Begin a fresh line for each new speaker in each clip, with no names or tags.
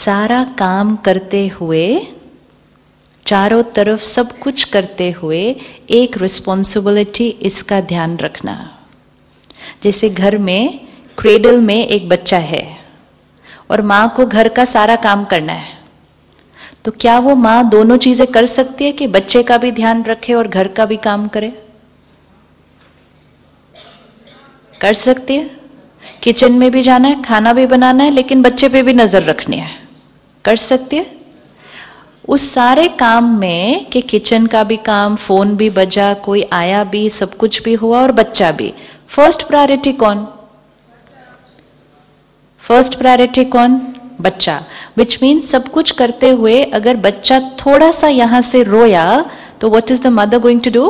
सारा काम करते हुए, चारों तरफ़ सब कुछ करते हुए एक रिस्पॉन्सिबिलिटी इसका ध्यान रखना। जैसे घर में क्रेडल में एक बच्चा है और माँ को घर का सारा काम करना है तो क्या वो माँ दोनों चीज़ें कर सकती है कि बच्चे का भी ध्यान रखे और घर का भी काम करे? कर सकती है। किचन में भी जाना है, खाना भी बनाना है, लेकिन बच्चे पे भी नज़र रखनी है। कर सकती है? उस सारे काम में कि किचन का भी काम फ़ोन भी बजा, कोई आया भी, सब कुछ भी हुआ और बच्चा भी। फ़र्स्ट प्रायोरिटी कौन? फ़र्स्ट प्रायोरिटी कौन? बच्चा। विच मीन सब कुछ करते हुए अगर बच्चा थोड़ा सा यहाँ से रोया तो what is the mother going to do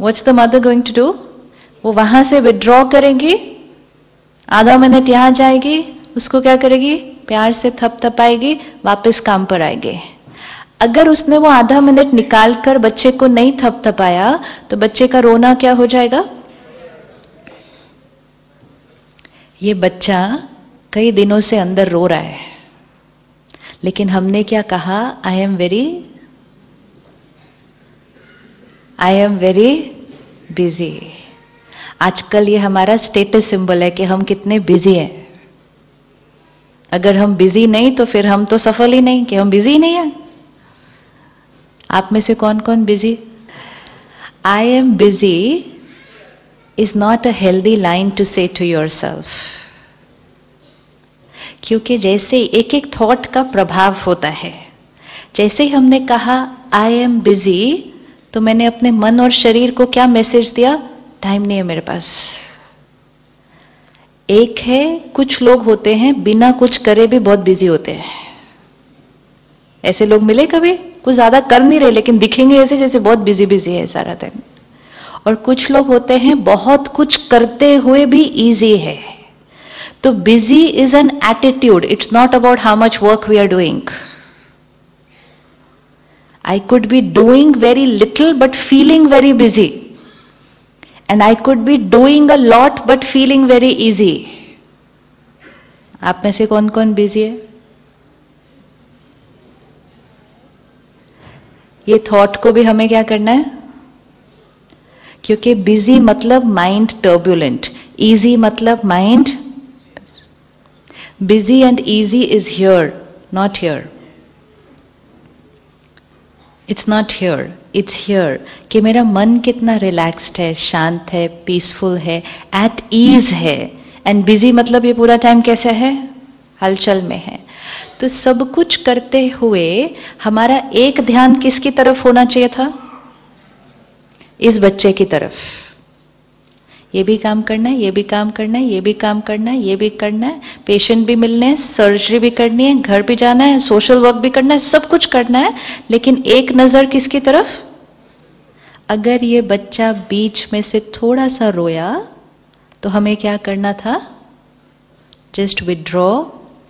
what's the mother going to do वो वहाँ से विड्रॉ करेगी। आधा मिनट यहाँ जाएगी। उसको क्या करेगी? प्यार से थप थपाएगी वापस काम पर आएगी। अगर उसने वो आधा मिनट निकाल कर बच्चे को नहीं थप थपाया तो बच्चे का रोना क्या हो जाएगा? ये बच्चा कई दिनों से अंदर रो रहा है। लेकिन हमने क्या कहा? I am very I am very busy आजकल ये हमारा स्टेटस सिंबल है कि हम कितने बिज़ी हैं। अगर हम बिज़ी नहीं तो फिर हम तो सफल ही नहीं, कि हम बिज़ी नहीं हैं। आप में से कौन कौन busy I am busy is not a healthy line to say to yourself क्योंकि जैसे एक एक थॉट का प्रभाव होता है। जैसे ही हमने कहा आई एम बिज़ी तो मैंने अपने मन और शरीर को क्या मैसेज दिया? टाइम नहीं है मेरे पास। एक है, कुछ लोग होते हैं, बिना कुछ करे भी बहुत बिज़ी होते हैं। ऐसे लोग मिले कभी? कुछ ज़्यादा कर नहीं रहे, लेकिन दिखेंगे ऐसे जैसे बहुत बिज़ी बिज़ी है सारा दिन। और कुछ लोग होते हैं, बहुत कुछ करते हुए भी इजी है। तो busy is an attitude it's not about how much work we are doing I could be doing very little but feeling very busy. And I could be doing a lot, but feeling very easy. आप में से कौन कौन busy है? ये thought को भी हमें क्या करना है? क्योंकि बिज़ी मतलब माइंड टर्बुलेंट इजी मतलब mind busy and easy is here not here it's not here it's here कि मेरा मन कितना रिलैक्स्ड है, शांत है पीसफुल है एट ईज है। एंड बिज़ी मतलब ये पूरा टाइम कैसा है? हलचल में है। तो सब कुछ करते हुए हमारा एक ध्यान किसकी तरफ़ होना चाहिए था? इस बच्चे की तरफ़। ये भी काम करना है, ये भी काम करना है, ये भी काम करना है, ये भी करना है। पेशेंट भी मिलने हैं सर्जरी भी करनी है, घर भी जाना है सोशल वर्क भी करना है, सब कुछ करना है, लेकिन एक नज़र किसकी तरफ़? अगर ये बच्चा बीच में से थोड़ा सा रोया तो हमें क्या करना था? जस्ट विड्रॉ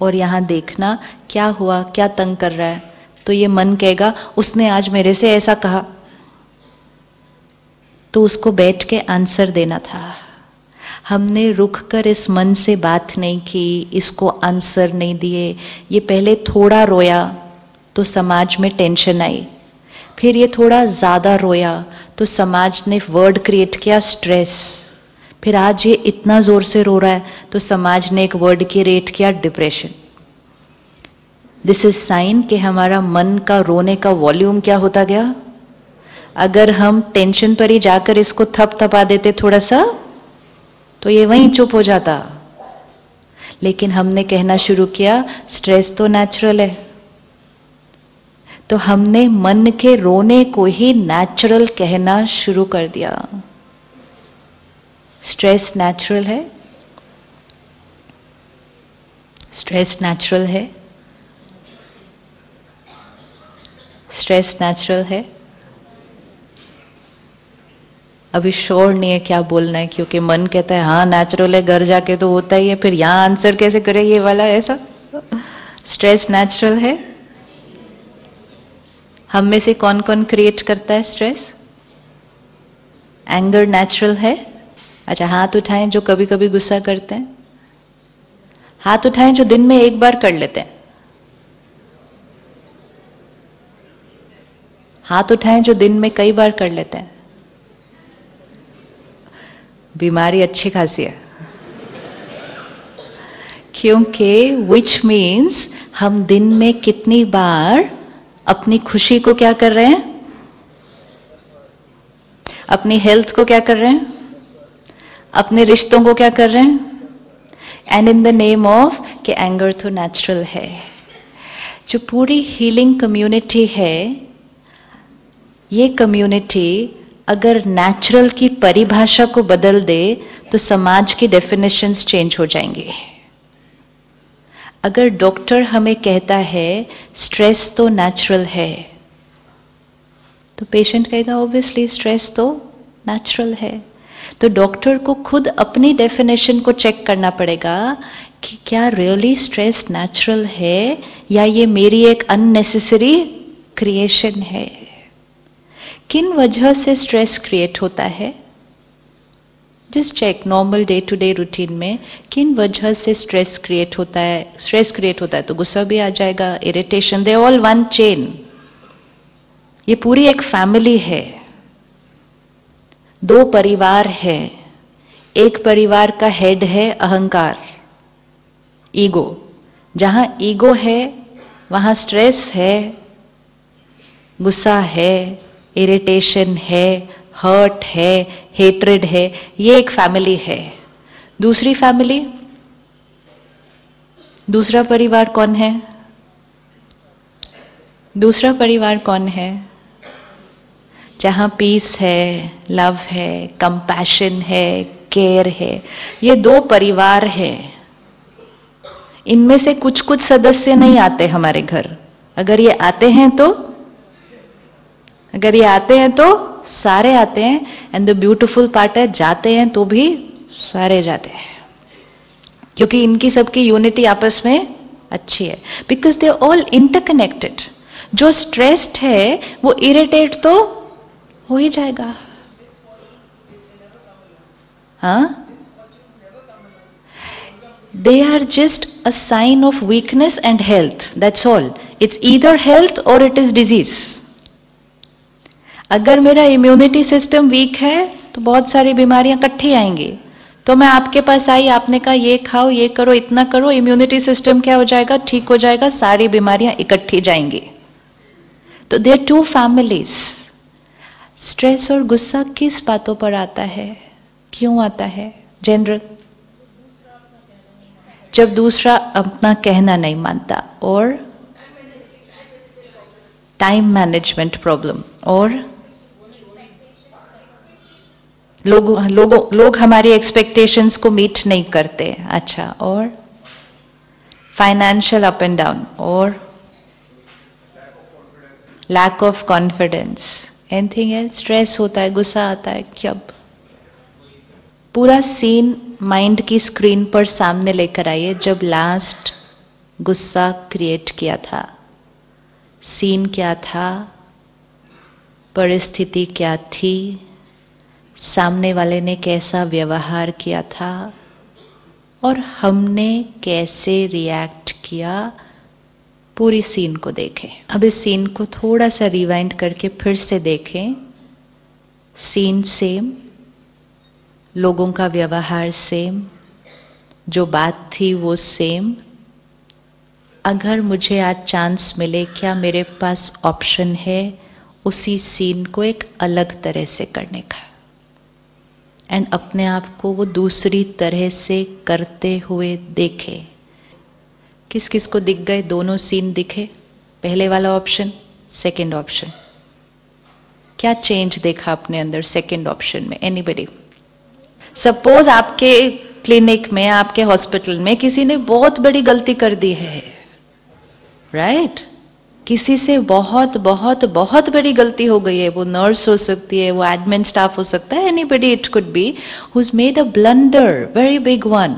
और यहाँ देखना, क्या हुआ, क्या तंग कर रहा है? तो ये मन कहेगा, उसने आज मेरे से ऐसा कहा। तो उसको बैठ के आंसर देना था। हमने रुक कर इस मन से बात नहीं की, इसको आंसर नहीं दिए। ये पहले थोड़ा रोया तो समाज में टेंशन आई। फिर ये थोड़ा ज़्यादा रोया तो समाज ने वर्ड क्रिएट किया स्ट्रेस फिर आज ये इतना ज़ोर से रो रहा है तो समाज ने एक वर्ड क्रिएट किया डिप्रेशन दिस इज़ साइन कि हमारा मन का रोने का वॉल्यूम क्या होता गया? अगर हम टेंशन पर ही जाकर इसको थप थपा देते थोड़ा सा तो ये वहीं चुप हो जाता। लेकिन हमने कहना शुरू किया स्ट्रेस तो नेचुरल है। तो हमने मन के रोने को ही नेचुरल कहना शुरू कर दिया। स्ट्रेस नेचुरल है। स्ट्रेस नेचुरल है। स्ट्रेस नेचुरल है। अभी श्योर नहीं है, क्या बोलना है? क्योंकि मन कहता है हाँ नेचुरल है, घर जाके तो होता ही है, फिर यहाँ आंसर कैसे करे ये वाला ऐसा? स्ट्रेस नेचुरल है? हम में से कौन कौन क्रिएट करता है स्ट्रेस एंगर नेचुरल है? अच्छा हाथ उठाएँ जो कभी कभी गुस्सा करते हैं। हाथ उठाएँ जो दिन में एक बार कर लेते हैं। हाथ उठाएँ जो दिन में कई बार कर लेते हैं। बीमारी अच्छी खासी है। क्योंकि विच मीन्स हम दिन में कितनी बार अपनी खुशी को क्या कर रहे हैं? अपनी हेल्थ को क्या कर रहे हैं? अपने रिश्तों को क्या कर रहे हैं? And in the name of कि एंगर तो नेचुरल है। जो पूरी हीलिंग कम्युनिटी है, ये कम्युनिटी अगर नेचुरल की परिभाषा को बदल दे तो समाज की डेफिनेशंस चेंज हो जाएँगे। अगर डॉक्टर हमें कहता है स्ट्रेस तो नेचुरल है तो पेशेंट कहेगा ऑब्वियसली स्ट्रेस तो नेचुरल है। तो डॉक्टर को खुद अपनी डेफिनेशन को चेक करना पड़ेगा कि क्या रियली स्ट्रेस नेचुरल है, या ये मेरी एक अननेसेसरी क्रिएशन है। किन वजह से स्ट्रेस क्रिएट होता है? Just check normal day to day routine में किन वजह से स्ट्रेस क्रिएट होता है स्ट्रेस क्रिएट होता है तो गुस्सा भी आ जाएगा irritation they all one chain ये पूरी एक फैमिली है। दो परिवार है। एक परिवार का हेड है अहंकार ईगो जहाँ ईगो है, वहाँ स्ट्रेस है, गुस्सा है इरिटेशन है हर्ट है हेट्रेड है, ये एक फैमिली है। दूसरी फैमिली दूसरा परिवार कौन है? दूसरा परिवार कौन है? जहाँ पीस है लव है कंपैशन है केयर है, ये दो परिवार है। इनमें से कुछ कुछ सदस्य नहीं आते हमारे घर। अगर ये आते हैं तो अगर ये आते हैं तो सारे आते हैं एंड द ब्यूटिफुल पार्ट है, जाते हैं तो भी सारे जाते हैं क्योंकि इनकी सबकी यूनिटी आपस में अच्छी है बिकॉज़ दे ऑल इंटरकनेक्टेड जो स्ट्रेस्ड है, वो इरिटेट तो हो ही जाएगा हाँ they are just a sign of weakness and health. That's all. It's either health or it is disease. अगर मेरा इम्यूनिटी सिस्टम वीक है तो बहुत सारी बीमारियाँ इकट्ठी आएँगी। तो मैं आपके पास आई, आपने कहा, ये खाओ, ये करो, इतना करो इम्यूनिटी सिस्टम क्या हो जाएगा? ठीक हो जाएगा, सारी बीमारियाँ इकट्ठी जाएँगी। तो देर टू फैमिलीज़ स्ट्रेस और गुस्सा किस बातों पर आता है? क्यों आता है? जनरल जब दूसरा अपना कहना नहीं मानता, और? टाइम मैनेजमेंट प्रॉब्लम और? लोग, लोगों, लोग हमारी एक्सपेक्टेशंस को मीट नहीं करते। अच्छा और? फाइनेंशियल अप एंड डाउन और? लैक ऑफ़ कॉन्फिडेंस एनीथिंग है स्ट्रेस होता है, गुस्सा आता है कब पूरा सीन माइंड की स्क्रीन पर सामने लेकर आइए, जब लास्ट गुस्सा क्रिएट किया था। सीन क्या था? परिस्थिति क्या थी? सामने वाले ने कैसा व्यवहार किया था और हमने कैसे रिएक्ट किया, पूरी सीन को देखें। अब इस सीन को थोड़ा सा रिवाइंड करके फिर से देखें। सीन सेम लोगों का व्यवहार सेम जो बात थी वो सेम अगर मुझे आज चांस मिले, क्या मेरे पास ऑप्शन है उसी सीन को एक अलग तरह से करने का? एंड अपने आप को वो दूसरी तरह से करते हुए देखे। किस किस को दिख गए? दोनों सीन दिखे। पहले वाला ऑप्शन सेकंड ऑप्शन क्या चेंज देखा अपने अंदर सेकंड ऑप्शन में? एनीबडी सपोज़ आपके क्लिनिक में, आपके हॉस्पिटल में किसी ने बहुत बड़ी गलती कर दी है। Right right? किसी से बहुत बहुत बहुत बड़ी गलती हो गई है। वो नर्स हो सकती है, वो एडमिन स्टाफ हो सकता है anybody it could be who's made a blunder very big one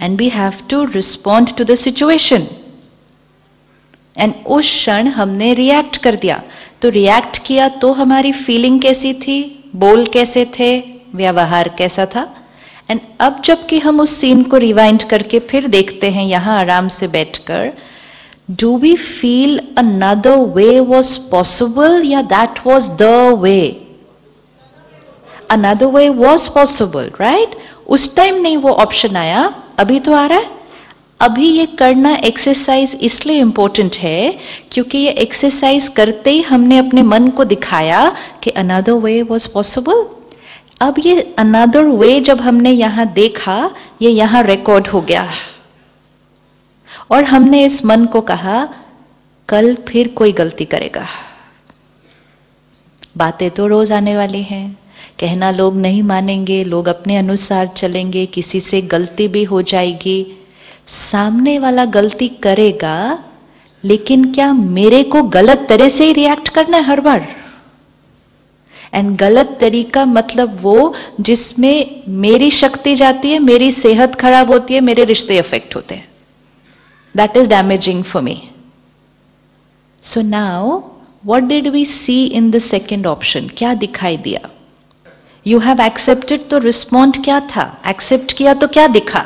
and we have to respond to the situation and उस क्षण हमने रिएक्ट कर दिया। तो रिएक्ट किया तो हमारी फीलिंग कैसी थी? बोल कैसे थे? व्यवहार कैसा था? एंड अब जबकि हम उस सीन को रिवाइंड करके फिर देखते हैं, यहाँ आराम से बैठकर do we feel another way was possible या that was the way another way was possible right उस टाइम नहीं वो ऑप्शन आया। अभी तो आ रहा है। अभी ये करना एक्सरसाइज इसलिए इंपॉर्टेंट है क्योंकि ये एक्सरसाइज करते ही हमने अपने मन को दिखाया कि अनदर वे वॉज़ पॉसिबल अब ये अनदर वे जब हमने यहाँ देखा, ये यहाँ रिकॉर्ड हो गया। और हमने इस मन को कहा, कल फिर कोई गलती करेगा। बातें तो रोज आने वाली हैं। कहना लोग नहीं मानेंगे, लोग अपने अनुसार चलेंगे, किसी से गलती भी हो जाएगी। सामने वाला गलती करेगा, लेकिन क्या मेरे को गलत तरह से ही रिएक्ट करना है हर बार? एंड गलत तरीका मतलब वो जिसमें मेरी शक्ति जाती है, मेरी सेहत खराब होती है, मेरे रिश्ते अफेक्ट होते हैं। That is damaging for me so now what did we see in the second option क्या दिखाई दिया? यू हैव एक्सेप्टेड तो रिस्पॉन्ड क्या था? एक्सेप्ट किया तो क्या दिखा?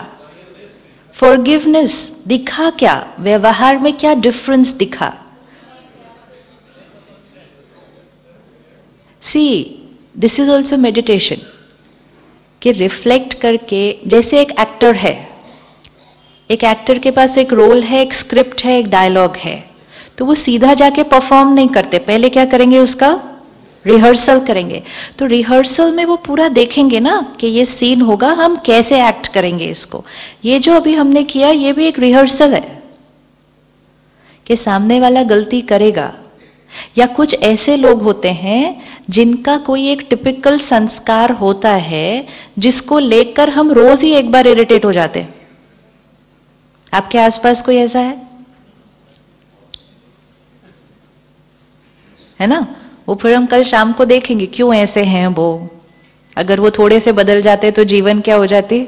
फॉरगिवनेस दिखा क्या? व्यवहार में क्या डिफरेंस दिखा? See this is also meditation कि रिफ्लेक्ट करके, जैसे एक एक्टर है एक एक्टर के पास एक रोल है, एक स्क्रिप्ट है, एक डायलॉग है। तो वो सीधा जाके परफॉर्म नहीं करते। पहले क्या करेंगे उसका? रिहर्सल करेंगे। तो रिहर्सल में वो पूरा देखेंगे ना कि ये सीन होगा, हम कैसे एक्ट करेंगे इसको। ये जो अभी हमने किया, ये भी एक रिहर्सल है। कि सामने वाला गलती करेगा। या कुछ ऐसे लोग होते हैं, जिनका कोई एक टिपिकल संस्कार होता है, जिसको लेकर हम रोज ही एक बार इरिटेट हो जाते हैं। आपके आसपास कोई ऐसा है? है ना? वो फिर हम कल शाम को देखेंगे, क्यों ऐसे हैं वो? अगर वो थोड़े से बदल जाते तो जीवन क्या हो जाती?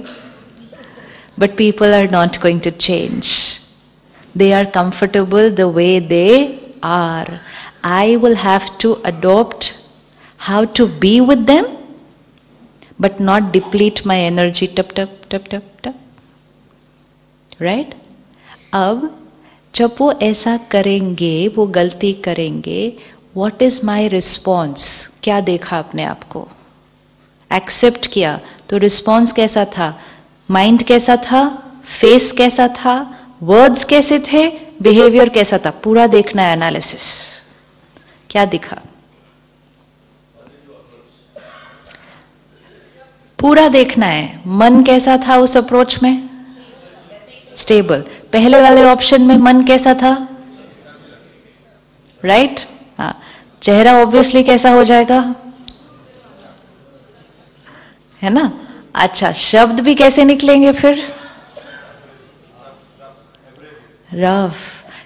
But people are not going to change they are comfortable the way they are I will have to adopt how to be with them but not deplete my energy टप टप टप टप राइट अब, जब वो ऐसा करेंगे, वो गलती करेंगे वॉट इज़ माई रिस्पॉन्स क्या देखा अपने आप को? एक्सेप्ट किया तो रिस्पॉन्स कैसा था? माइंड कैसा था? फेस कैसा था? वर्ड्स कैसे थे? बिहेवियर कैसा था? पूरा देखना है एनालिसिस क्या दिखा? पूरा देखना है। मन कैसा था उस अप्रोच में? स्टेबल पहले वाले ऑप्शन में मन कैसा था? Right right? हाँ. चेहरा ऑब्वियसली कैसा हो जाएगा? है ना? अच्छा शब्द भी कैसे निकलेंगे फिर? रफ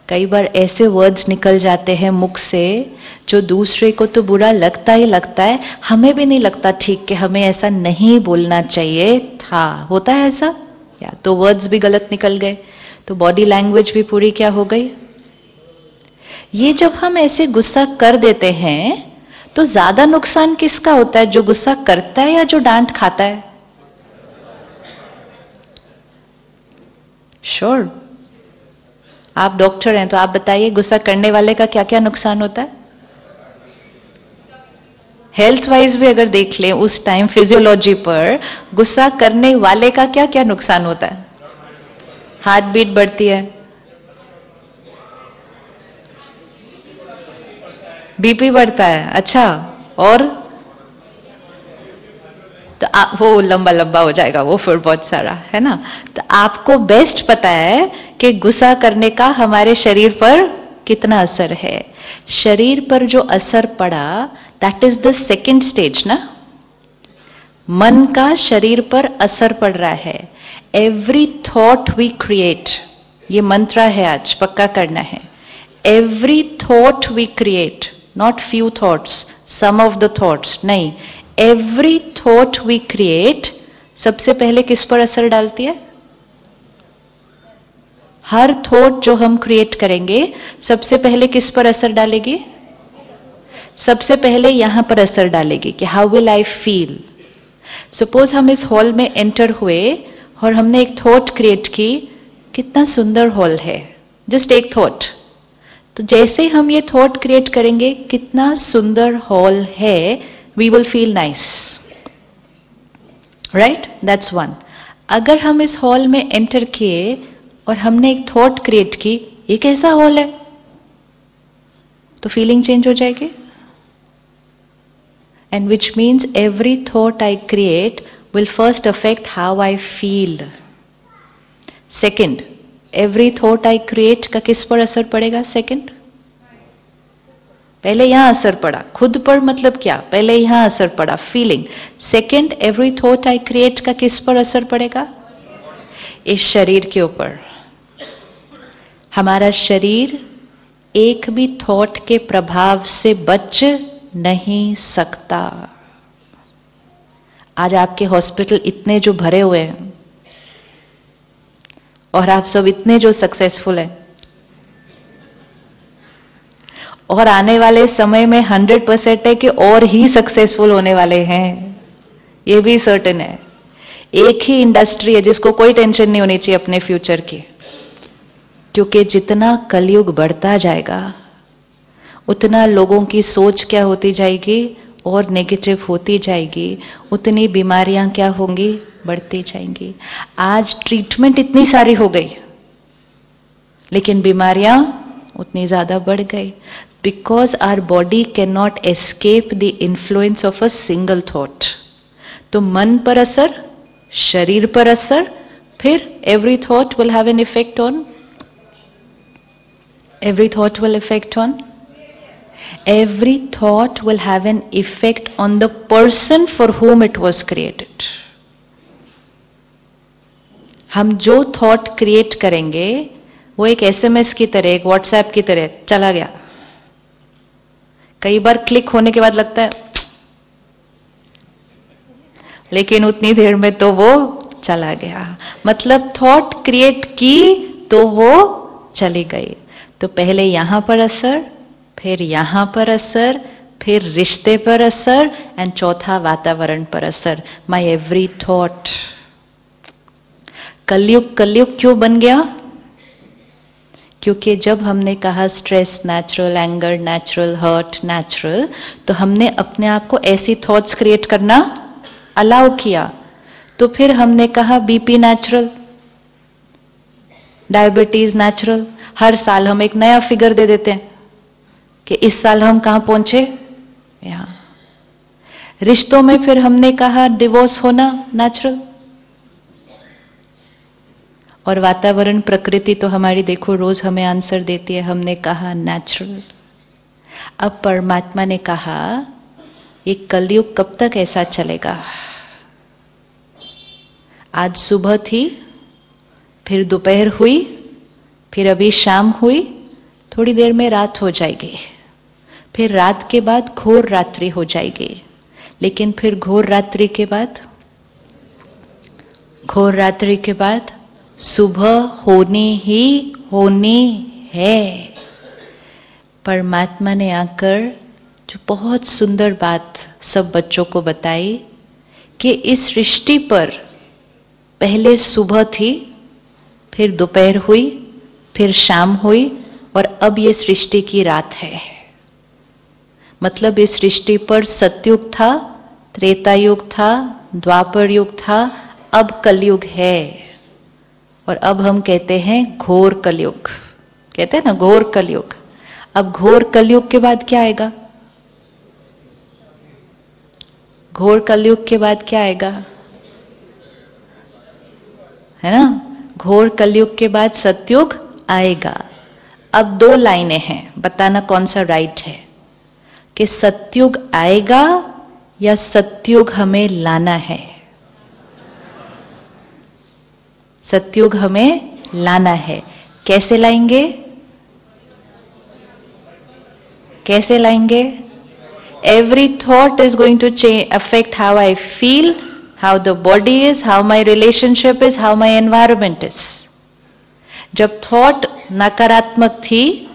कई बार ऐसे वर्ड्स निकल जाते हैं मुख से, जो दूसरे को तो बुरा लगता ही लगता है, हमें भी नहीं लगता ठीक कि हमें ऐसा नहीं बोलना चाहिए था। होता है ऐसा? या तो वर्ड्स भी गलत निकल गए तो बॉडी लैंग्वेज भी पूरी क्या हो गई? ये जब हम ऐसे गुस्सा कर देते हैं तो ज़्यादा नुकसान किसका होता है? जो गुस्सा करता है या जो डांट खाता है? Sure sure. आप डॉक्टर हैं तो आप बताइए, गुस्सा करने वाले का क्या क्या नुकसान होता है? हेल्थ वाइज भी अगर देख लें, उस टाइम फिजियोलॉजी पर गुस्सा करने वाले का क्या क्या नुकसान होता है? हार्ट बीट बढ़ती है। बीपी बढ़ता है अच्छा। और? तो आप वो लंबा लंबा हो जाएगा, वो फिर बहुत सारा, है ना? तो आपको बेस्ट पता है कि गुस्सा करने का हमारे शरीर पर कितना असर है। शरीर पर जो असर पड़ा that is the second stage ना मन का शरीर पर असर पड़ रहा है। एवरी थॉट वी क्रिएट ये मंत्र है आज, पक्का करना है। Every thought we create not few thoughts some of the thoughts. नहीं। एवरी थॉट वी क्रिएट सबसे पहले किस पर असर डालती है? हर थॉट जो हम क्रिएट करेंगे, सबसे पहले किस पर असर डालेगी? सबसे पहले यहाँ पर असर डालेगी कि how will I feel suppose हम इस हॉल में एंटर हुए और हमने एक थॉट क्रिएट की, कितना सुंदर हॉल है। जस्ट एक थॉट तो जैसे हम ये थॉट क्रिएट करेंगे, कितना सुंदर हॉल है we will feel nice right that's one अगर हम इस हॉल में एंटर किए और हमने एक थॉट क्रिएट की, ये कैसा हॉल है? तो फीलिंग चेंज हो जाएगी। And which means every thought I create will first affect how I feel second every thought I create का किस पर असर पड़ेगा सेकेंड पहले यहाँ असर पड़ा खुद पर मतलब क्या पहले यहाँ असर पड़ा feeling second every thought I create का किस पर असर पड़ेगा इस शरीर के ऊपर हमारा शरीर एक भी थॉट के प्रभाव से बच नहीं सकता। आज आपके हॉस्पिटल इतने जो भरे हुए हैं और आप सब इतने जो सक्सेसफुल हैं और आने वाले समय में हंड्रेड परसेंट है कि और ही सक्सेसफुल होने वाले हैं। ये भी सर्टन है। एक ही इंडस्ट्री है जिसको कोई टेंशन नहीं होनी चाहिए अपने फ्यूचर की, क्योंकि जितना कलयुग बढ़ता जाएगा उतना लोगों की सोच क्या होती जाएगी और नेगेटिव होती जाएगी, उतनी बीमारियाँ क्या होंगी? बढ़ती जाएँगी। आज ट्रीटमेंट इतनी सारी हो गई, लेकिन बीमारियाँ उतनी ज़्यादा बढ़ गई। Because our body can not escape the influence of a single thought तो मन पर असर, शरीर पर असर, फिर every thought will have an effect on every thought will effect on every thought will have an effect on the person for whom it was created. हम जो थॉट क्रिएट करेंगे, वो एक एसएमएस की तरह, एक व्हाट्सएप की तरह चला गया। कई बार क्लिक होने के बाद लगता है, लेकिन उतनी देर में तो वो चला गया। मतलब थॉट क्रिएट की तो वो चली गई। तो पहले यहाँ पर असर फिर यहाँ पर असर, फिर रिश्ते पर असर एंड चौथा वातावरण पर असर। माई एवरी थॉट कलयुग कलयुग क्यों बन गया? क्योंकि जब हमने कहा stress natural anger natural hurt natural तो हमने अपने आप को ऐसी थॉट्स क्रिएट करना अलाउ किया। तो फिर हमने कहा बीपी नेचुरल डायबिटीज़ नेचुरल हर साल हम एक नया फिगर दे देते हैं। कि इस साल हम कहाँ पहुँचे? यहाँ रिश्तों में फिर हमने कहा डिवोर्स होना नेचुरल और वातावरण, प्रकृति तो हमारी देखो, रोज हमें आंसर देती है, हमने कहा नेचुरल अब परमात्मा ने कहा, ये कलयुग कब तक ऐसा चलेगा? आज सुबह थी, फिर दोपहर हुई, फिर अभी शाम हुई, थोड़ी देर में रात हो जाएगी। फिर रात के बाद घोर रात्रि हो जाएगी। लेकिन फिर घोर रात्रि के बाद? घोर रात्रि के बाद सुबह होनी ही होनी है। परमात्मा ने आकर जो बहुत सुंदर बात सब बच्चों को बताई कि इस सृष्टि पर पहले सुबह थी, फिर दोपहर हुई, फिर शाम हुई और अब ये सृष्टि की रात है। मतलब इस सृष्टि पर सतयुग था त्रेता युग था द्वापर युग था, अब कलयुग है। और अब हम कहते हैं घोर कलयुग। कहते हैं ना, घोर कलयुग। अब घोर कलयुग के बाद क्या आएगा? घोर कलयुग के बाद क्या आएगा? है ना? घोर कलयुग के बाद सतयुग आएगा। अब दो लाइनें हैं। बताना कौन सा राइट है। कि सतयुग आएगा या सत्युग हमें लाना है? सत्युग हमें लाना है। कैसे लाएँगे? कैसे लाएँगे? Every thought is going to change affect how I feel how the body is how my relationship is how my environment is जब थॉट नकारात्मक थी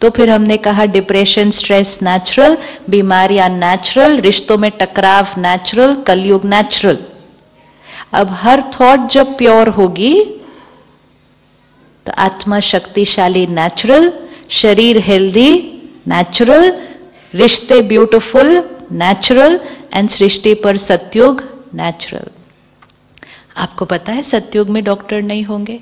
तो फिर हमने कहा डिप्रेशन स्ट्रेस नेचुरल बीमारियाँ नेचुरल रिश्तों में टकराव नेचुरल कलयुग नेचुरल अब हर थॉट जब प्योर होगी तो आत्मा शक्तिशाली नेचुरल शरीर हेल्दी नेचुरल रिश्ते ब्यूटिफुल नेचुरल एंड सृष्टि पर सत्युग नेचुरल आपको पता है सत्युग में डॉक्टर नहीं होंगे?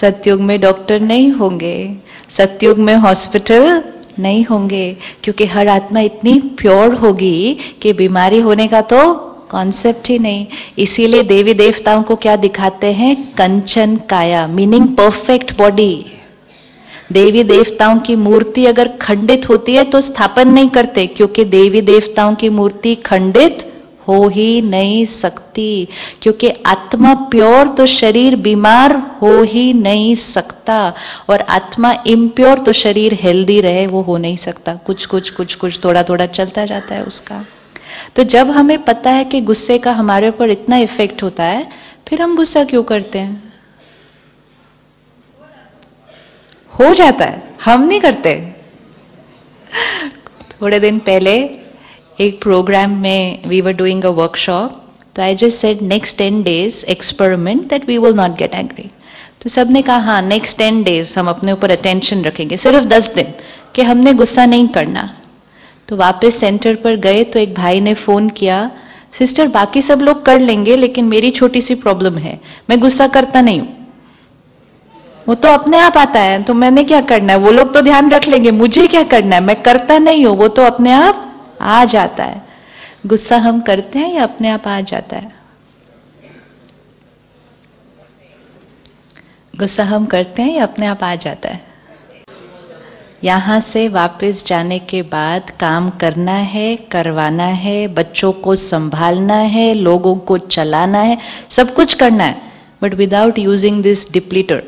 सत्युग में डॉक्टर नहीं होंगे, सत्युग में हॉस्पिटल नहीं होंगे, क्योंकि हर आत्मा इतनी प्योर होगी कि बीमारी होने का तो कॉन्सेप्ट ही नहीं। इसीलिए देवी देवताओं को क्या दिखाते हैं? कंचन काया मीनिंग परफेक्ट बॉडी देवी देवताओं की मूर्ति अगर खंडित होती है तो स्थापन नहीं करते, क्योंकि देवी देवताओं की मूर्ति खंडित हो ही नहीं सकती, क्योंकि आत्मा प्योर तो शरीर बीमार हो ही नहीं सकता, और आत्मा इम्प्योर तो शरीर हेल्दी रहे, वो हो नहीं सकता। कुछ कुछ कुछ कुछ थोड़ा थोड़ा चलता जाता है उसका। तो जब हमें पता है कि गुस्से का हमारे ऊपर इतना इफ़ेक्ट होता है, फिर हम गुस्सा क्यों करते हैं? हो जाता है। हम नहीं करते। थोड़े दिन पहले एक प्रोग्राम में we were doing a workshop तो I just said next ten days experiment that we will not get angry तो सबने कहा हाँ नेक्स्ट टेन डेज़ हम अपने ऊपर अटेंशन रखेंगे, सिर्फ़ दस दिन, कि हमने गुस्सा नहीं करना. तो वापस सेंटर पर गए तो एक भाई ने फ़ोन किया सिस्टर बाकी सब लोग कर लेंगे, लेकिन मेरी छोटी सी प्रॉब्लम है, मैं गुस्सा करता नहीं हूँ. वो तो अपने आप आता है तो मैंने क्या करना है? वो लोग तो ध्यान रख लेंगे, मुझे क्या करना है? मैं करता नहीं हूँ, वो तो अपने आप आ जाता है। गुस्सा हम करते हैं या अपने आप आ जाता है? गुस्सा हम करते हैं या अपने आप आ जाता है? यहाँ से वापस जाने के बाद काम करना है, करवाना है, बच्चों को संभालना है, लोगों को चलाना है, सब कुछ करना है। But without using this depleter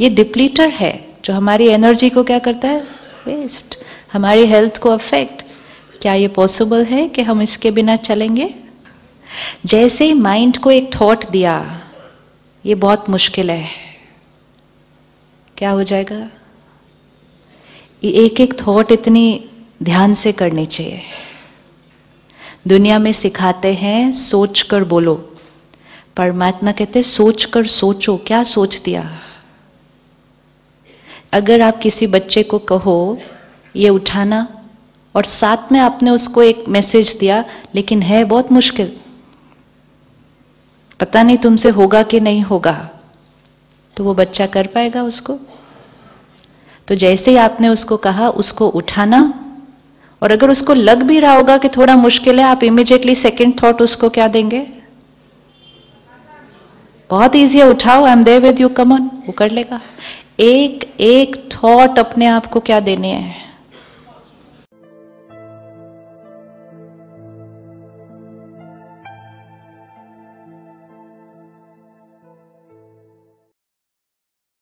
ये डिप्लीटर है जो हमारी एनर्जी को क्या करता है? वेस्ट हमारी हेल्थ को अफेक्ट क्या ये पॉसिबल है कि हम इसके बिना चलेंगे? जैसे ही माइंड को एक थॉट दिया, ये बहुत मुश्किल है। क्या हो जाएगा? एक एक थॉट इतनी ध्यान से करनी चाहिए। दुनिया में सिखाते हैं सोच कर बोलो। परमात्मा कहते सोच कर सोचो, क्या सोच दिया? अगर आप किसी बच्चे को कहो, ये उठाना और साथ में आपने उसको एक मैसेज दिया, लेकिन है बहुत मुश्किल। पता नहीं तुमसे होगा कि नहीं होगा। तो वो बच्चा कर पाएगा उसको? तो जैसे ही आपने उसको कहा, उसको उठाना, और अगर उसको लग भी रहा होगा कि थोड़ा मुश्किल है, आप इमीडिएटली सेकंड थॉट उसको क्या देंगे? बहुत इजी है, उठाओ I am there with you come on वो कर लेगा। एक एक थॉट अपने आप को क्या देने हैं?